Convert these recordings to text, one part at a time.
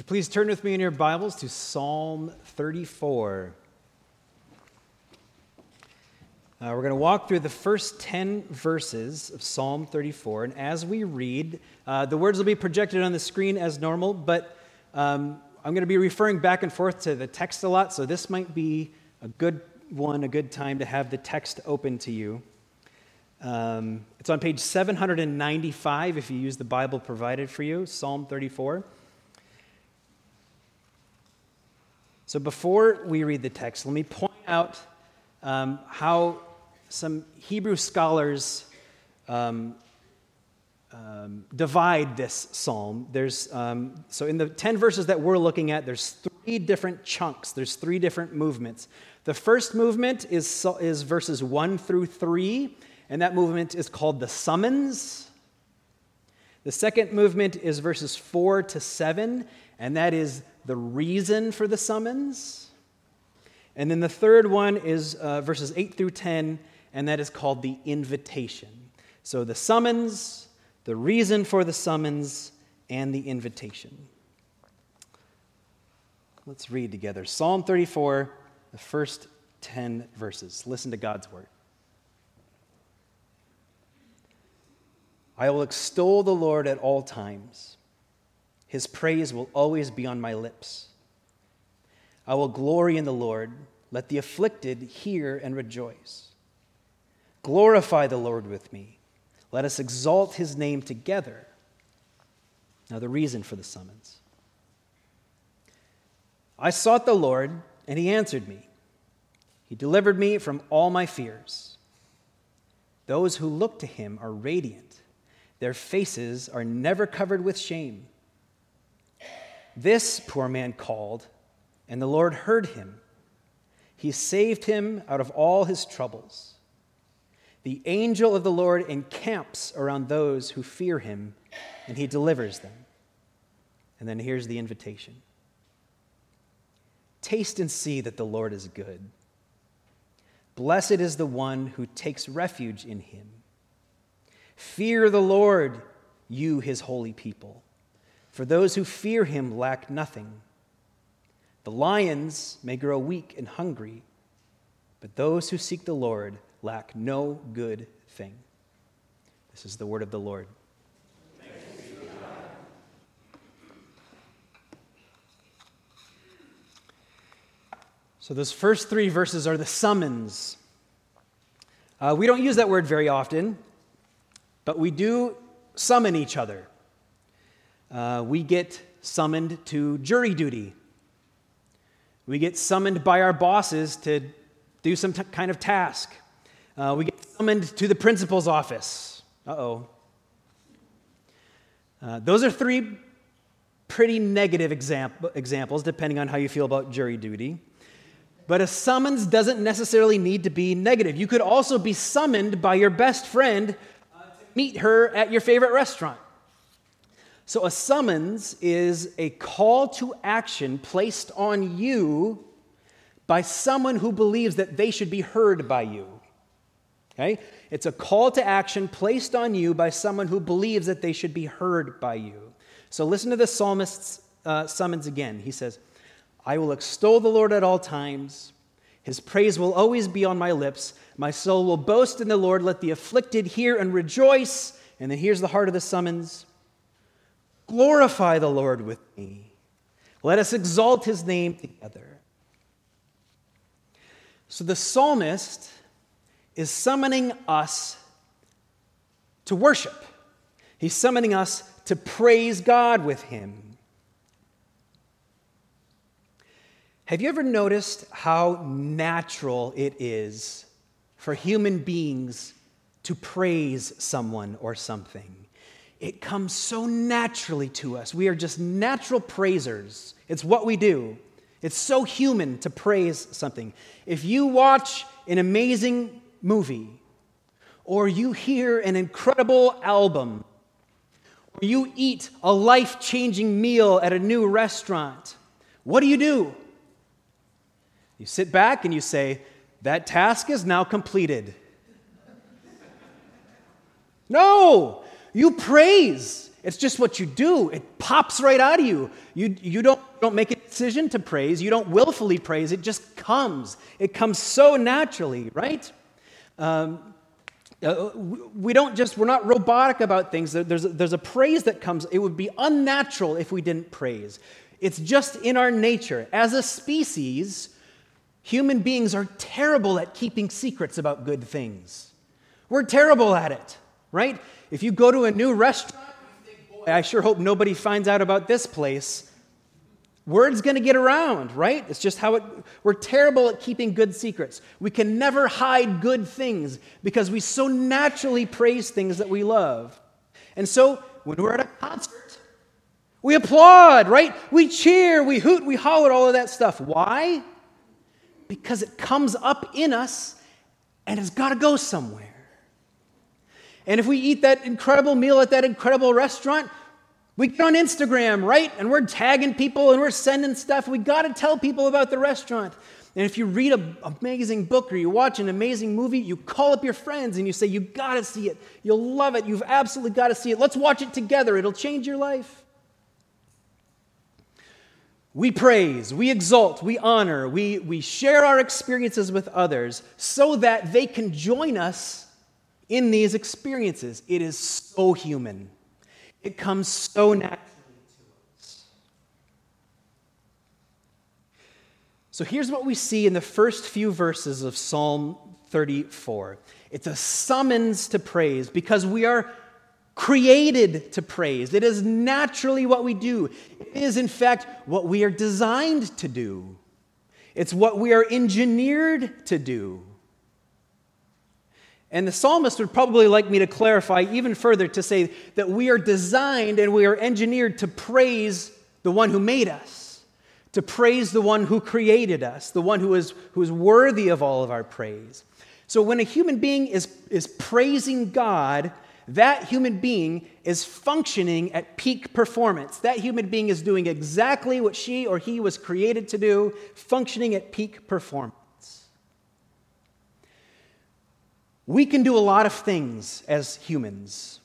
you please turn with me in your Bibles to Psalm 34? Uh, we're going to walk through the first 10 verses of Psalm 34. And as we read, uh, the words will be projected on the screen as normal, but um, I'm going to be referring back and forth to the text a lot, so this might be a good one, a good time to have the text open to you. Um, it's on page 795 if you use the Bible provided for you, Psalm 34. So before we read the text, let me point out um, how some Hebrew scholars um, um, divide this psalm. There's, um, so in the 10 verses that we're looking at, there's three different chunks, there's three different movements. The first movement is, is verses 1 through 3, and that movement is called the summons. The second movement is verses 4 to 7, and that is the reason for the summons. And then the third one is uh, verses 8 through 10, and that is called the invitation. So the summons, the reason for the summons, and the invitation. Let's read together Psalm 34, the first 10 verses. Listen to God's word. I will extol the Lord at all times. His praise will always be on my lips. I will glory in the Lord. Let the afflicted hear and rejoice. Glorify the Lord with me. Let us exalt his name together. Now, the reason for the summons. I sought the Lord, and he answered me. He delivered me from all my fears. Those who look to him are radiant, their faces are never covered with shame. This poor man called, and the Lord heard him. He saved him out of all his troubles. The angel of the Lord encamps around those who fear him, and he delivers them. And then here's the invitation Taste and see that the Lord is good. Blessed is the one who takes refuge in him. Fear the Lord, you, his holy people. For those who fear him lack nothing. The lions may grow weak and hungry, but those who seek the Lord lack no good thing. This is the word of the Lord. So, those first three verses are the summons. Uh, we don't use that word very often, but we do summon each other uh, we get summoned to jury duty. We get summoned by our bosses to do some t- kind of task. Uh, we get summoned to the principal's office. Uh-oh. Uh, those are three pretty negative example, examples, depending on how you feel about jury duty. But a summons doesn't necessarily need to be negative. You could also be summoned by your best friend meet her at your favorite restaurant. So, a summons is a call to action placed on you by someone who believes that they should be heard by you. Okay? It's a call to action placed on you by someone who believes that they should be heard by you. So, listen to the psalmist's uh, summons again. He says, I will extol the Lord at all times. His praise will always be on my lips. My soul will boast in the Lord. Let the afflicted hear and rejoice. And then here's the heart of the summons Glorify the Lord with me. Let us exalt his name together. So the psalmist is summoning us to worship. He's summoning us to praise God with him. Have you ever noticed how natural it is for human beings to praise someone or something? it comes so naturally to us. We are just natural praisers. It's what we do. It's so human to praise something. If you watch an amazing movie, or you hear an incredible album, or you eat a life changing meal at a new restaurant, what do you do? You sit back and you say, That task is now completed. No! You praise it's just what you do. It pops right out of you. You, you don't, don't make a decision to praise, you don't willfully praise, it just comes. It comes so naturally, right? Um, uh, we don't just, we're not robotic about things. There's there's a praise that comes. It would be unnatural if we didn't praise. It's just in our nature. As a species, human beings are terrible at keeping secrets about good things. We're terrible at it, right? If you go to a new restaurant, I sure hope nobody finds out about this place. Word's to get around, right? It's just how it. We're terrible at keeping good secrets. We can never hide good things because we so naturally praise things that we love. And so when we're at a concert, we applaud, right? We cheer, we hoot, we holler, all of that stuff. Why? Because it comes up in us and it's got to go somewhere. And if we eat that incredible meal at that incredible restaurant, we get on Instagram, right? And we're tagging people and we're sending stuff. We got to tell people about the restaurant. And if you read an amazing book or you watch an amazing movie, you call up your friends and you say, You got to see it. You'll love it. You've absolutely got to see it. Let's watch it together. It'll change your life. We praise, we exalt, we honor, we, we share our experiences with others so that they can join us in these experiences. It is so human. It comes so naturally to us. So here's what we see in the first few verses of Psalm 34 it's a summons to praise because we are created to praise. It is naturally what we do. It is, in fact, what we are designed to do. It's what we are engineered to do. And the psalmist would probably like me to clarify even further to say that we are designed and we are engineered to praise the one who made us, to praise the one who created us, the one who is, who is worthy of all of our praise. So when a human being is, is praising God, that human being is functioning at peak performance. That human being is doing exactly what she or he was created to do, functioning at peak performance. We can do a lot of things as humans.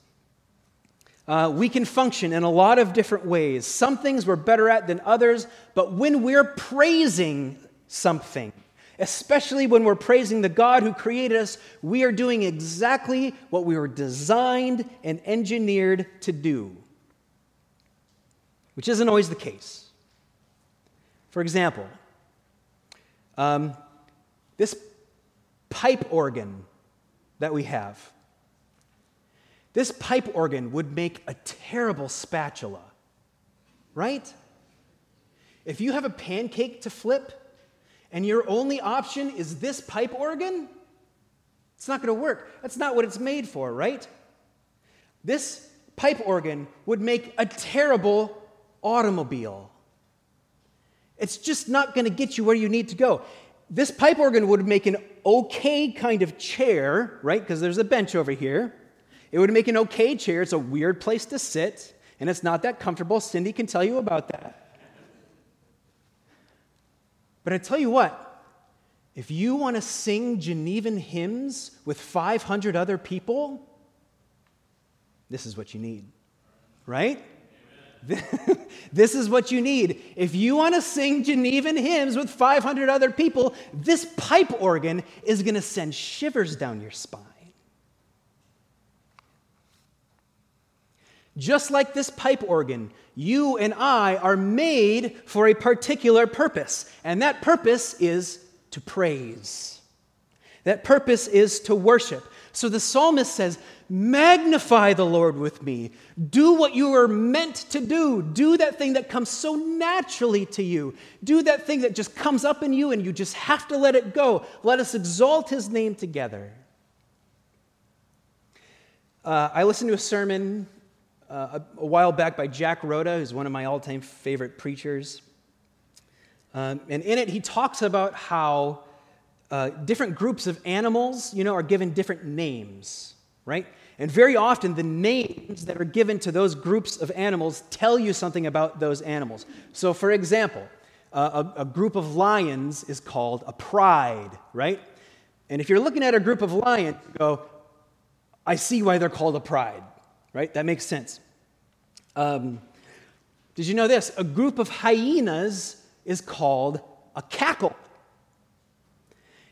Uh, we can function in a lot of different ways. Some things we're better at than others, but when we're praising something, especially when we're praising the God who created us, we are doing exactly what we were designed and engineered to do, which isn't always the case. For example, um, this pipe organ that we have. This pipe organ would make a terrible spatula, right? If you have a pancake to flip and your only option is this pipe organ, it's not going to work. That's not what it's made for, right? This pipe organ would make a terrible automobile. It's just not going to get you where you need to go this pipe organ would make an okay kind of chair, right? Because there's a bench over here. It would make an okay chair. It's a weird place to sit, and it's not that comfortable. Cindy can tell you about that. But I tell you what, if you want to sing Genevan hymns with 500 other people, this is what you need, right? this is what you need. If you want to sing Genevan hymns with 500 other people, this pipe organ is going to send shivers down your spine. Just like this pipe organ, you and I are made for a particular purpose, and that purpose is to praise. That purpose is to worship. So the psalmist says, Magnify the Lord with me. Do what you are meant to do. Do that thing that comes so naturally to you. Do that thing that just comes up in you and you just have to let it go. Let us exalt his name together. Uh, I listened to a sermon uh, a, a, while back by Jack Roeda, who's one of my all time favorite preachers. Um, and in it, he talks about how uh, different groups of animals, you know, are given different names right? And very often, the names that are given to those groups of animals tell you something about those animals. So, for example, a, a, group of lions is called a pride, right? And if you're looking at a group of lions, you go, I see why they're called a pride, right? That makes sense. Um, did you know this? A group of hyenas is called a cackle.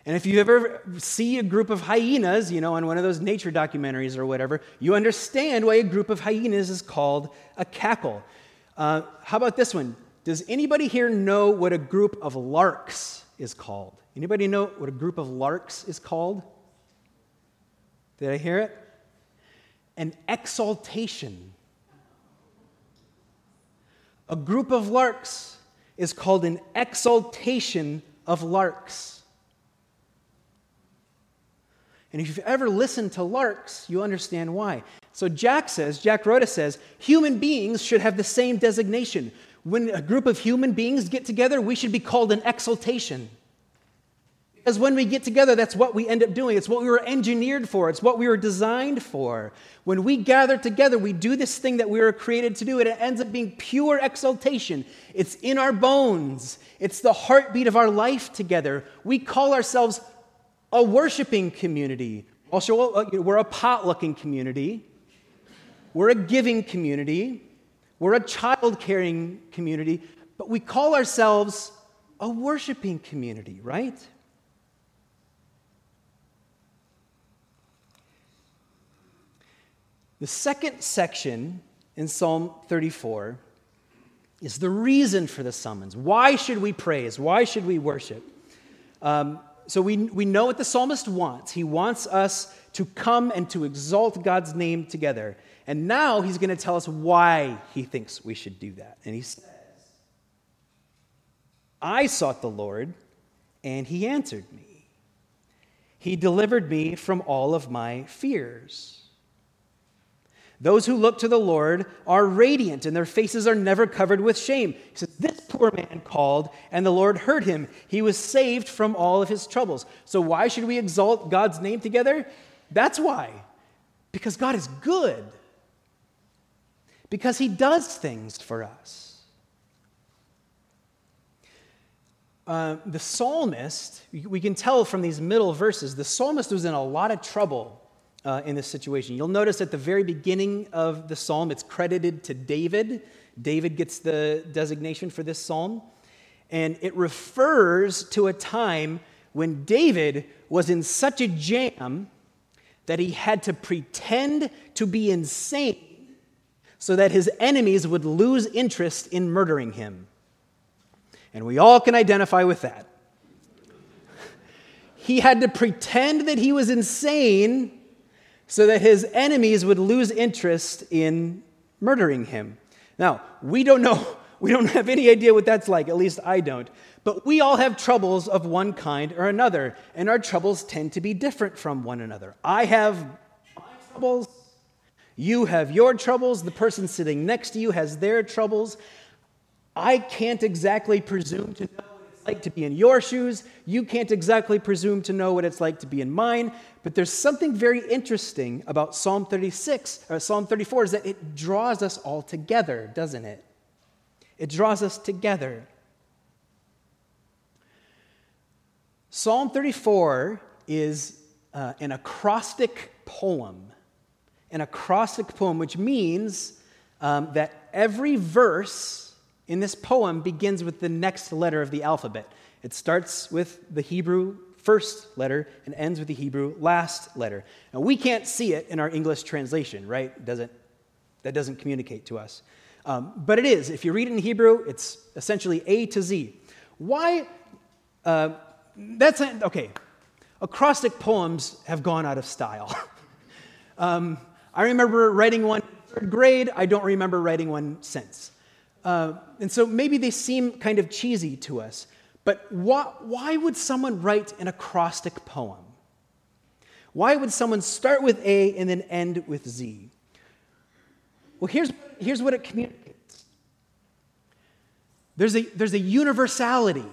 And if you ever see a group of hyenas, you know, on one of those nature documentaries or whatever, you understand why a group of hyenas is called a cackle. Uh, how about this one? Does anybody here know what a group of larks is called? Anybody know what a group of larks is called? Did I hear it? An exaltation. A group of larks is called an exaltation of larks. And if you've ever listened to larks, you understand why. So Jack says, Jack Roeda says, human beings should have the same designation. When a group of human beings get together, we should be called an exaltation. Because when we get together, that's what we end up doing. It's what we were engineered for, it's what we were designed for. When we gather together, we do this thing that we were created to do, and it ends up being pure exaltation. It's in our bones, it's the heartbeat of our life together. We call ourselves a worshiping community. Also, uh, we're a pot-looking community. We're a giving community. We're a child caring community. But we call ourselves a worshiping community, right? The second section in Psalm 34 is the reason for the summons. Why should we praise? Why should we worship? Um, so we, we know what the psalmist wants. He wants us to come and to exalt God's name together. And now he's going to tell us why he thinks we should do that. And he says, I sought the Lord, and he answered me. He delivered me from all of my fears. Those who look to the Lord are radiant, and their faces are never covered with shame. He says, This poor man called, and the Lord heard him. He was saved from all of his troubles. So, why should we exalt God's name together? That's why. Because God is good, because he does things for us. Uh, the psalmist, we can tell from these middle verses, the psalmist was in a lot of trouble uh, in this situation. You'll notice at the very beginning of the psalm, it's credited to David. David gets the designation for this psalm. And it refers to a time when David was in such a jam that he had to pretend to be insane so that his enemies would lose interest in murdering him. And we all can identify with that. He had to pretend that he was insane so that his enemies would lose interest in murdering him. Now, we don't know, we don't have any idea what that's like, at least I don't. But we all have troubles of one kind or another, and our troubles tend to be different from one another. I have my troubles, you have your troubles, the person sitting next to you has their troubles. I can't exactly presume to know like to be in your shoes. You can't exactly presume to know what it's like to be in mine. But there's something very interesting about Psalm 36, or Psalm 34, is that it draws us all together, doesn't it? It draws us together. Psalm 34 is uh, an acrostic poem. An acrostic poem, which means um, that every verse in this poem begins with the next letter of the alphabet. It starts with the Hebrew first letter and ends with the Hebrew last letter. Now, we can't see it in our English translation, right? Doesn't, that doesn't communicate to us. Um, but it is. If you read it in Hebrew, it's essentially A to Z. Why? Uh, that's okay. Acrostic poems have gone out of style. um, I remember writing one in third grade. I don't remember writing one since. Uh, and so maybe they seem kind of cheesy to us. But why, why would someone write an acrostic poem? Why would someone start with A and then end with Z? Well, here's, here's what it communicates there's a, there's a universality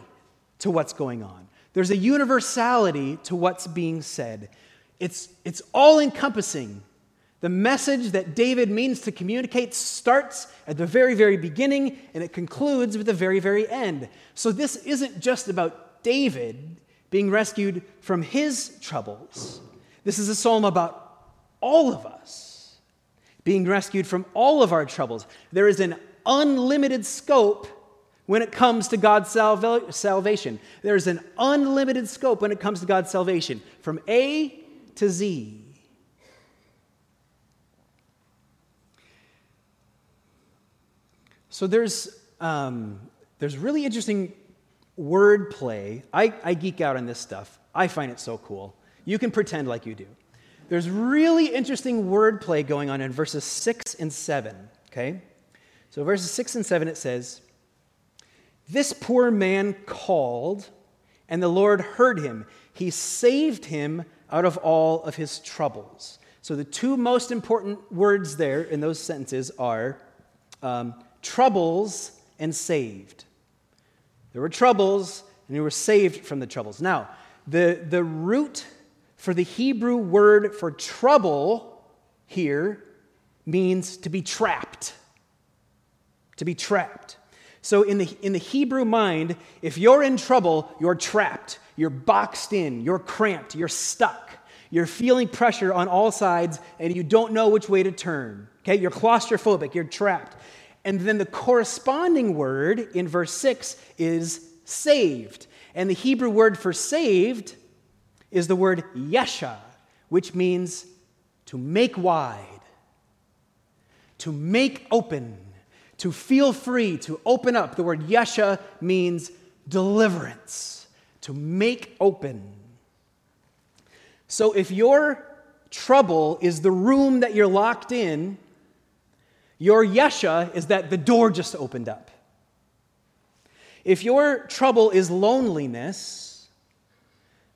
to what's going on, there's a universality to what's being said. It's, it's all encompassing the message that David means to communicate starts at the very, very beginning and it concludes with the very, very end. So this isn't just about David being rescued from his troubles. This is a psalm about all of us. being rescued from all of our troubles. There is an unlimited scope when it comes to God's salva- salvation. There's an unlimited scope when it comes to God's salvation, from A to Z. So there's, um, there's really interesting wordplay. I, I geek out on this stuff. I find it so cool. You can pretend like you do. There's really interesting wordplay going on in verses 6 and 7, okay? So, verses 6 and 7, it says, This poor man called, and the Lord heard him. He saved him out of all of his troubles. So, the two most important words there in those sentences are um, troubles and saved. There were troubles, and you were saved from the troubles. Now, the, the root for the Hebrew word for trouble here means to be trapped. To be trapped. So, in the, in the Hebrew mind, if you're in trouble, you're trapped. You're boxed in. You're cramped. You're stuck. You're feeling pressure on all sides, and you don't know which way to turn. Okay? You're claustrophobic. You're trapped. And then the corresponding word in verse 6 is saved. And the Hebrew word for saved is the word yesha, which means to make wide, to make open, to feel free, to open up. The word yesha means deliverance, to make open. So if your trouble is the room that you're locked in, your yesha is that the door just opened up. If your trouble is loneliness,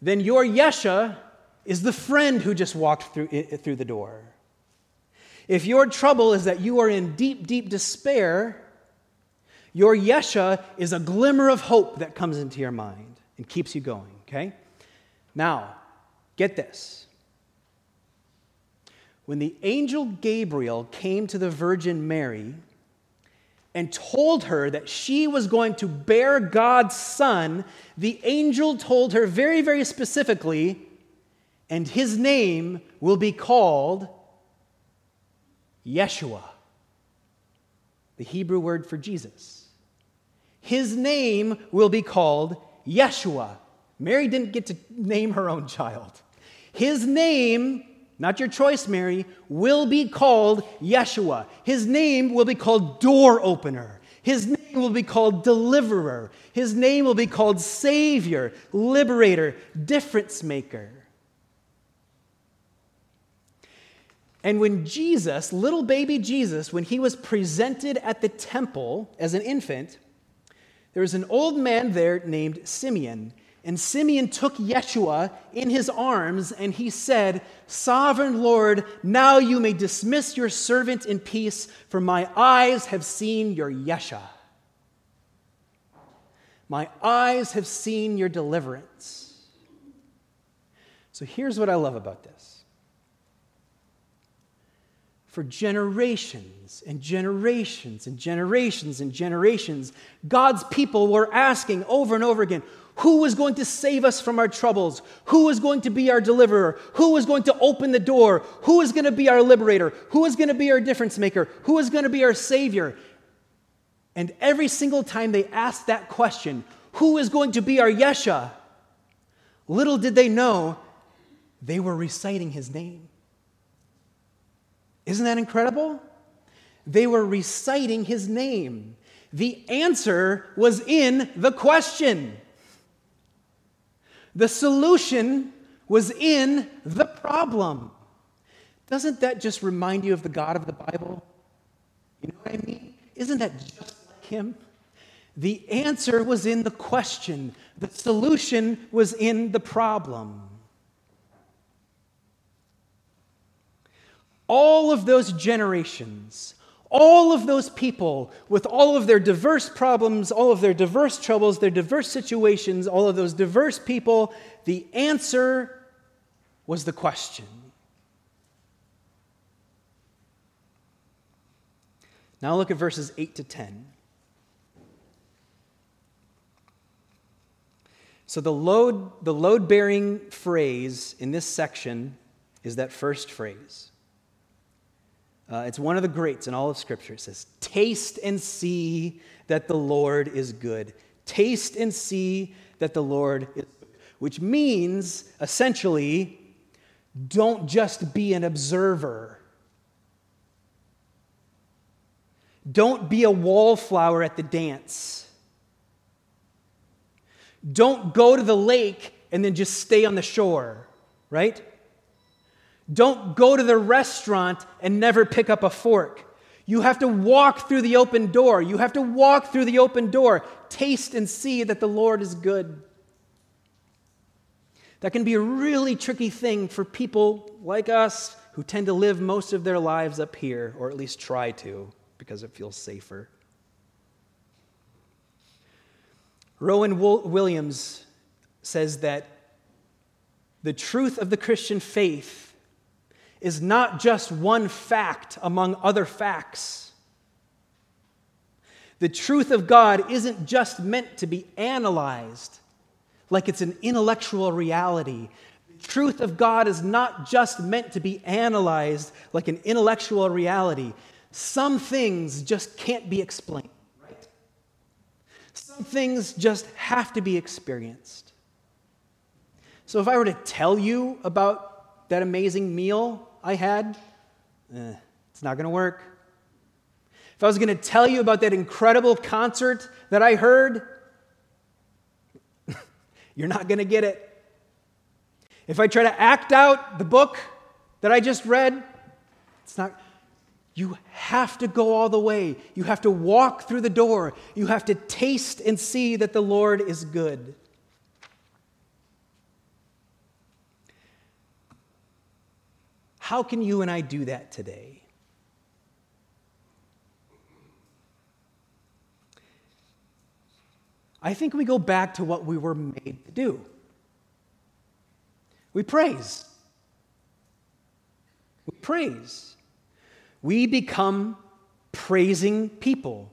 then your Yesha is the friend who just walked through, through the door. If your trouble is that you are in deep, deep despair, your Yesha is a glimmer of hope that comes into your mind and keeps you going, okay? Now, get this. When the angel Gabriel came to the Virgin Mary, and told her that she was going to bear God's son, the angel told her very, very specifically, and his name will be called Yeshua, the Hebrew word for Jesus. His name will be called Yeshua. Mary didn't get to name her own child. His name not your choice, Mary, will be called Yeshua. His name will be called door opener. His name will be called deliverer. His name will be called savior, liberator, difference maker. And when Jesus, little baby Jesus, when he was presented at the temple as an infant, there was an old man there named Simeon and Simeon took Yeshua in his arms, and he said, Sovereign Lord, now you may dismiss your servant in peace, for my eyes have seen your Yeshua. My eyes have seen your deliverance. So here's what I love about this. For generations and generations and generations and generations, God's people were asking over and over again, who is going to save us from our troubles? Who is going to be our deliverer? Who is going to open the door? Who is going to be our liberator? Who is going to be our difference maker? Who is going to be our savior? And every single time they asked that question, who is going to be our Yesha? Little did they know they were reciting his name. Isn't that incredible? They were reciting his name. The answer was in the question. The solution was in the problem. Doesn't that just remind you of the God of the Bible? You know what I mean? Isn't that just like him? The answer was in the question, the solution was in the problem. All of those generations, all of those people with all of their diverse problems, all of their diverse troubles, their diverse situations, all of those diverse people, the answer was the question. Now look at verses 8 to 10. So the load the load bearing phrase in this section is that first phrase. Uh, it's one of the greats in all of Scripture. It says, Taste and see that the Lord is good. Taste and see that the Lord is good. Which means, essentially, don't just be an observer. Don't be a wallflower at the dance. Don't go to the lake and then just stay on the shore, right? Don't go to the restaurant and never pick up a fork. You have to walk through the open door. You have to walk through the open door. Taste and see that the Lord is good. That can be a really tricky thing for people like us who tend to live most of their lives up here, or at least try to, because it feels safer. Rowan Williams says that the truth of the Christian faith is not just one fact among other facts. The truth of God isn't just meant to be analyzed like it's an intellectual reality. The truth of God is not just meant to be analyzed like an intellectual reality. Some things just can't be explained, right? Some things just have to be experienced. So if I were to tell you about that amazing meal I had, eh, it's not going to work. If I was going to tell you about that incredible concert that I heard, you're not going to get it. If I try to act out the book that I just read, it's not. You have to go all the way. You have to walk through the door. You have to taste and see that the Lord is good. How can you and I do that today? I think we go back to what we were made to do. We praise. We praise. We become praising people.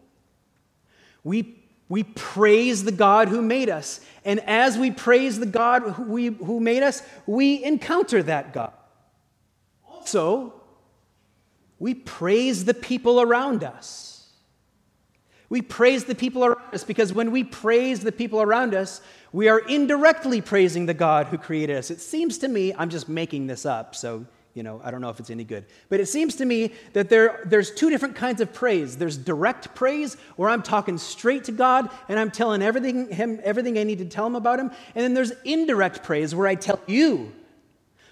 We, we praise the God who made us. And as we praise the God who, we, who made us, we encounter that God. Also, we praise the people around us. We praise the people around us because when we praise the people around us, we are indirectly praising the God who created us. It seems to me, I'm just making this up, so you know, I don't know if it's any good. But it seems to me that there, there's two different kinds of praise. There's direct praise, where I'm talking straight to God and I'm telling everything, him, everything I need to tell him about him. And then there's indirect praise, where I tell you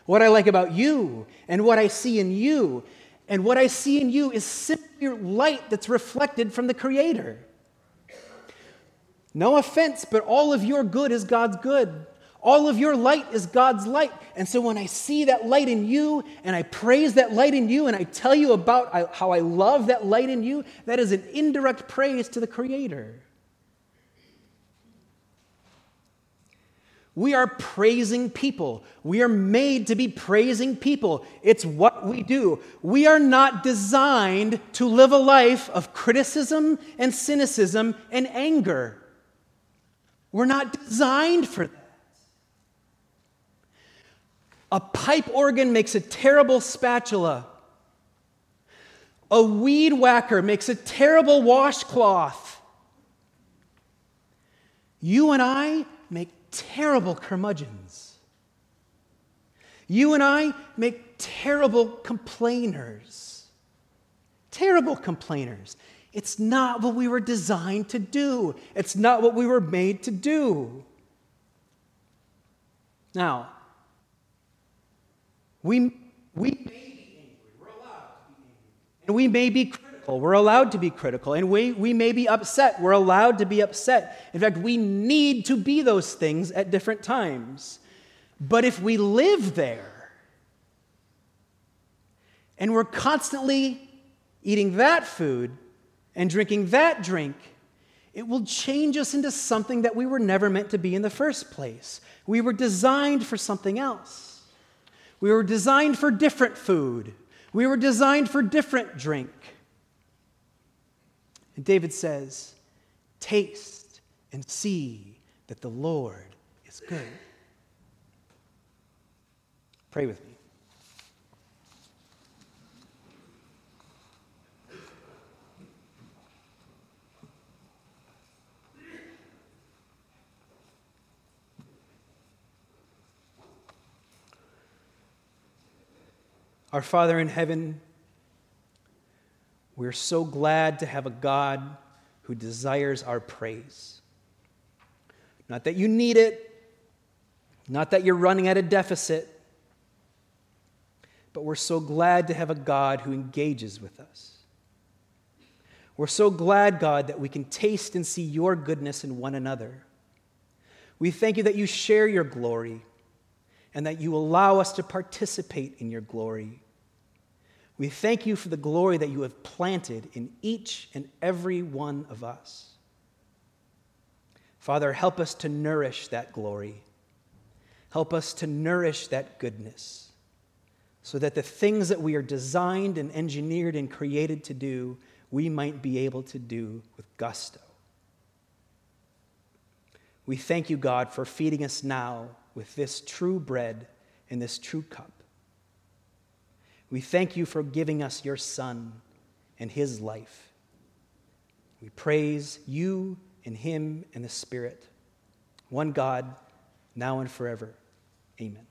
what I like about you and what I see in you. And what I see in you is simply light that's reflected from the Creator. No offense, but all of your good is God's good. All of your light is God's light. And so when I see that light in you and I praise that light in you and I tell you about how I love that light in you, that is an indirect praise to the Creator. We are praising people. We are made to be praising people. It's what we do. We are not designed to live a life of criticism and cynicism and anger. We're not designed for that. A pipe organ makes a terrible spatula. A weed whacker makes a terrible washcloth. You and I make terrible curmudgeons. You and I make terrible complainers. Terrible complainers. It's not what we were designed to do, it's not what we were made to do. Now, we, we may be angry. We're allowed to be angry. And we may be critical. We're allowed to be critical. And we, we may be upset. We're allowed to be upset. In fact, we need to be those things at different times. But if we live there and we're constantly eating that food and drinking that drink, it will change us into something that we were never meant to be in the first place. We were designed for something else. We were designed for different food. We were designed for different drink. And David says, Taste and see that the Lord is good. Pray with me. Our Father in heaven, we're so glad to have a God who desires our praise. Not that you need it, not that you're running at a deficit, but we're so glad to have a God who engages with us. We're so glad, God, that we can taste and see your goodness in one another. We thank you that you share your glory and that you allow us to participate in your glory. We thank you for the glory that you have planted in each and every one of us. Father, help us to nourish that glory. Help us to nourish that goodness so that the things that we are designed and engineered and created to do, we might be able to do with gusto. We thank you, God, for feeding us now with this true bread and this true cup. We thank you for giving us your Son and his life. We praise you and him and the Spirit, one God, now and forever. Amen.